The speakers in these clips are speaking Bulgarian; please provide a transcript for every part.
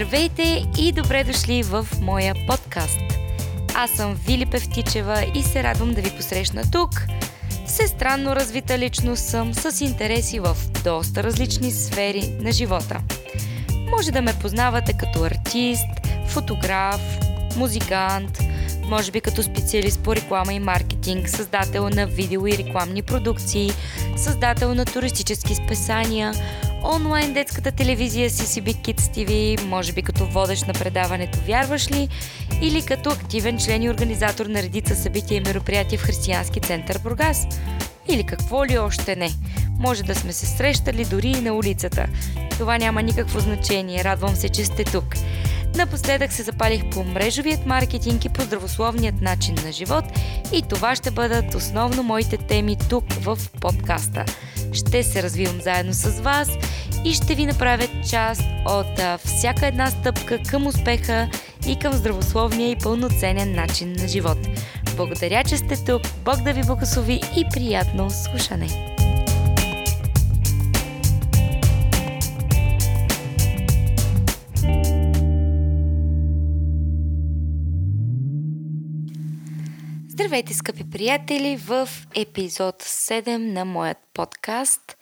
Здравейте и добре дошли в моя подкаст. Аз съм Вили Певтичева и се радвам да ви посрещна тук. Всестранно развита личност съм с интереси в доста различни сфери на живота. Може да ме познавате като артист, фотограф, музикант, може би като специалист по реклама и маркетинг, създател на видео и рекламни продукции, създател на туристически списания, онлайн детската телевизия CCB Kids TV, може би като водещ на предаването Вярваш ли? Или като активен член и организатор на редица събития и мероприятия в Християнски център Бургас. Или какво ли още не. Може да сме се срещали дори и на улицата. Това няма никакво значение. Радвам се, че сте тук. Напоследък се запалих по мрежовият маркетинг и по здравословният начин на живот и това ще бъдат основно моите теми тук в подкаста. Ще се развивам заедно с вас и ще ви направя част от всяка една стъпка към успеха и към здравословния и пълноценен начин на живот. Благодаря, че сте тук, Бог да ви благослови и приятно слушане! Здравейте, скъпи приятели, в епизод 7 на моят подкаст.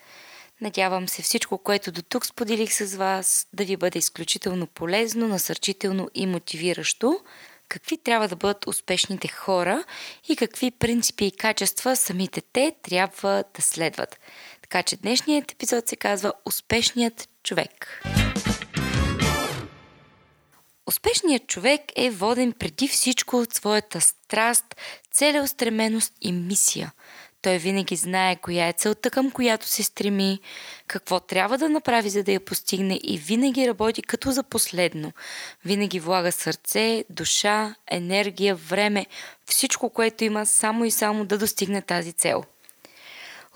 Надявам се всичко, което до тук споделих с вас, да ви бъде изключително полезно, насърчително и мотивиращо. Какви трябва да бъдат успешните хора и какви принципи и качества самите те трябва да следват. Така че днешният епизод се казва Успешният човек. Успешният човек е воден преди всичко от своята страст, целеустременост и мисия. Той винаги знае коя е целта, към която се стреми, какво трябва да направи, за да я постигне и винаги работи като за последно. Винаги влага сърце, душа, енергия, време, всичко, което има само и само да достигне тази цел –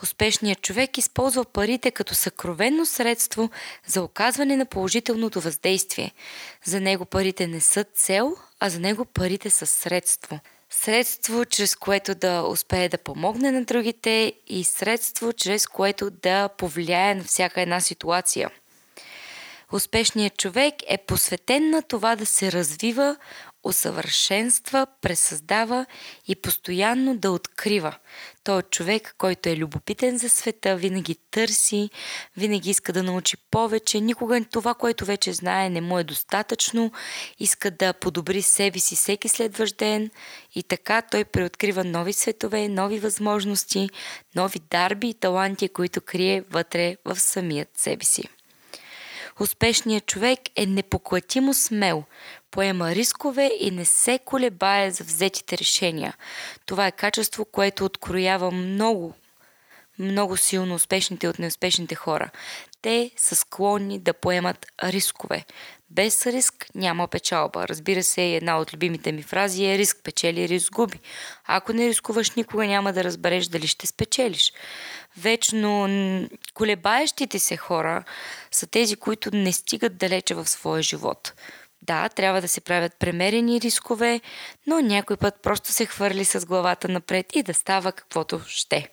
Успешният човек използва парите като съкровенно средство за оказване на положителното въздействие. За него парите не са цел, а за него парите са средство. Средство, чрез което да успее да помогне на другите и средство, чрез което да повлияе на всяка една ситуация. Успешният човек е посветен на това да се развива, усъвършенства, пресъздава и постоянно да открива. Той е човек, който е любопитен за света, винаги търси, винаги иска да научи повече, никога това, което вече знае, не му е достатъчно, иска да подобри себе си всеки следващ ден и така той преоткрива нови светове, нови възможности, нови дарби и таланти, които крие вътре в самият себе си. Успешният човек е непоклатимо смел, поема рискове и не се колебае за взетите решения. Това е качество, което откроява много, много силно успешните от неуспешните хора. Те са склонни да поемат рискове. Без риск няма печалба. Разбира се, една от любимите ми фрази е риск печели, риск губи. Ако не рискуваш, никога няма да разбереш дали ще спечелиш. Вечно колебаещите се хора са тези, които не стигат далече в своя живот. Да, трябва да се правят премерени рискове, но някой път просто се хвърли с главата напред и да става каквото ще.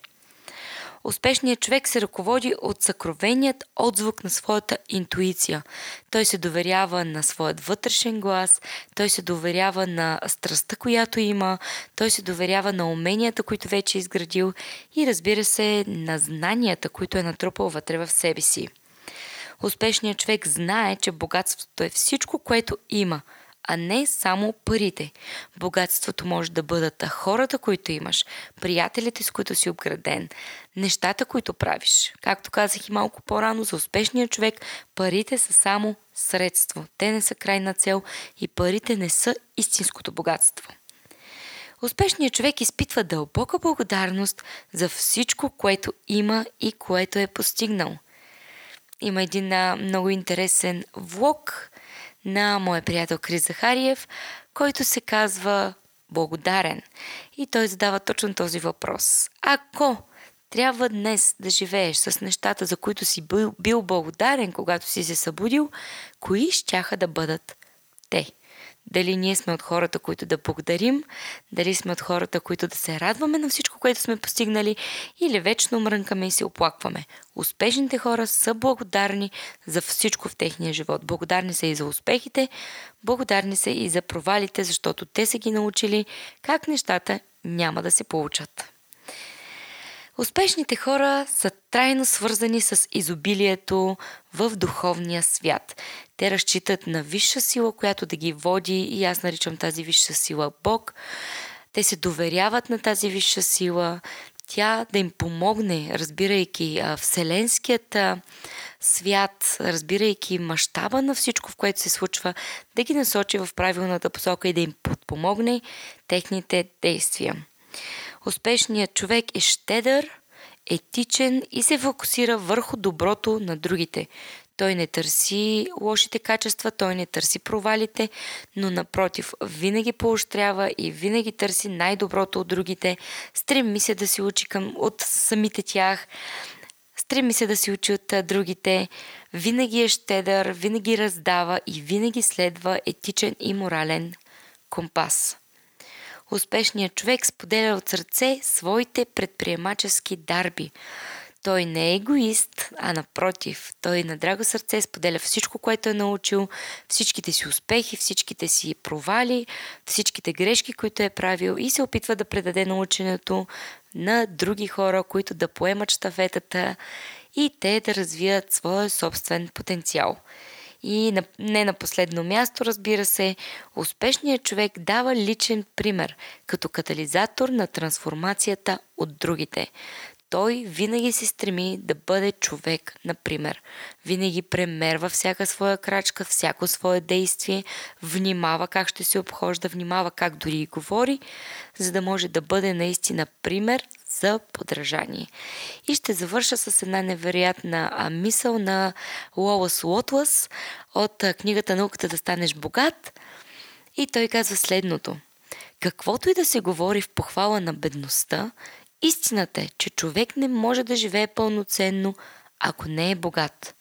Успешният човек се ръководи от съкровеният отзвук на своята интуиция. Той се доверява на своят вътрешен глас, той се доверява на страстта, която има, той се доверява на уменията, които вече е изградил и разбира се на знанията, които е натрупал вътре в себе си. Успешният човек знае, че богатството е всичко, което има, а не само парите. Богатството може да бъдат хората, които имаш, приятелите, с които си обграден, нещата, които правиш. Както казах и малко по-рано, за успешния човек парите са само средство. Те не са крайна цел и парите не са истинското богатство. Успешният човек изпитва дълбока благодарност за всичко, което има и което е постигнал – има един а, много интересен влог на моя приятел Крис Захариев, който се казва Благодарен. И той задава точно този въпрос. Ако трябва днес да живееш с нещата, за които си бил, бил благодарен, когато си се събудил, кои щяха да бъдат те? Дали ние сме от хората, които да благодарим, дали сме от хората, които да се радваме на всичко, което сме постигнали, или вечно мрънкаме и се оплакваме. Успешните хора са благодарни за всичко в техния живот. Благодарни са и за успехите, благодарни са и за провалите, защото те са ги научили как нещата няма да се получат. Успешните хора са трайно свързани с изобилието в духовния свят. Те разчитат на висша сила, която да ги води и аз наричам тази висша сила Бог. Те се доверяват на тази висша сила, тя да им помогне, разбирайки вселенският свят, разбирайки мащаба на всичко, в което се случва, да ги насочи в правилната посока и да им подпомогне техните действия. Успешният човек е щедър, етичен и се фокусира върху доброто на другите. Той не търси лошите качества, той не търси провалите, но напротив, винаги поощрява и винаги търси най-доброто от другите, стреми се да си учи към, от самите тях, стреми се да си учи от другите, винаги е щедър, винаги раздава и винаги следва етичен и морален компас. Успешният човек споделя от сърце своите предприемачески дарби. Той не е егоист, а напротив, той на драго сърце споделя всичко, което е научил, всичките си успехи, всичките си провали, всичките грешки, които е правил и се опитва да предаде наученето на други хора, които да поемат штафетата и те да развият своя собствен потенциал. И не на последно място, разбира се, успешният човек дава личен пример като катализатор на трансформацията от другите. Той винаги се стреми да бъде човек, например. Винаги премерва всяка своя крачка, всяко свое действие, внимава как ще се обхожда, внимава как дори и говори, за да може да бъде наистина пример за подражание. И ще завърша с една невероятна мисъл на Лоас Лотлас от книгата Науката да станеш богат. И той казва следното. Каквото и да се говори в похвала на бедността, истината е, че човек не може да живее пълноценно, ако не е богат.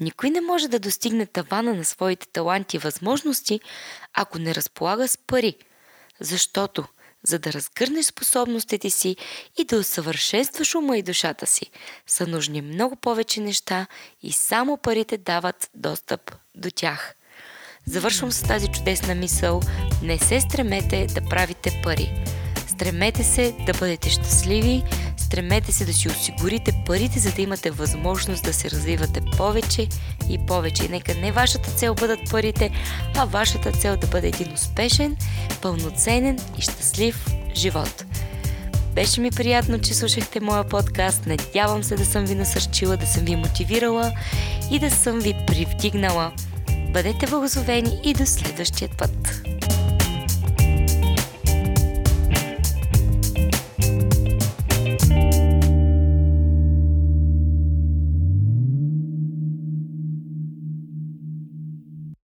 Никой не може да достигне тавана на своите таланти и възможности, ако не разполага с пари. Защото за да разгърнеш способностите си и да усъвършенстваш ума и душата си, са нужни много повече неща и само парите дават достъп до тях. Завършвам с тази чудесна мисъл. Не се стремете да правите пари. Стремете се да бъдете щастливи, стремете се да си осигурите парите, за да имате възможност да се развивате повече и повече. И нека не вашата цел бъдат парите, а вашата цел да бъде един успешен, пълноценен и щастлив живот. Беше ми приятно, че слушахте моя подкаст. Надявам се да съм ви насърчила, да съм ви мотивирала и да съм ви привдигнала. Бъдете благословени и до следващия път!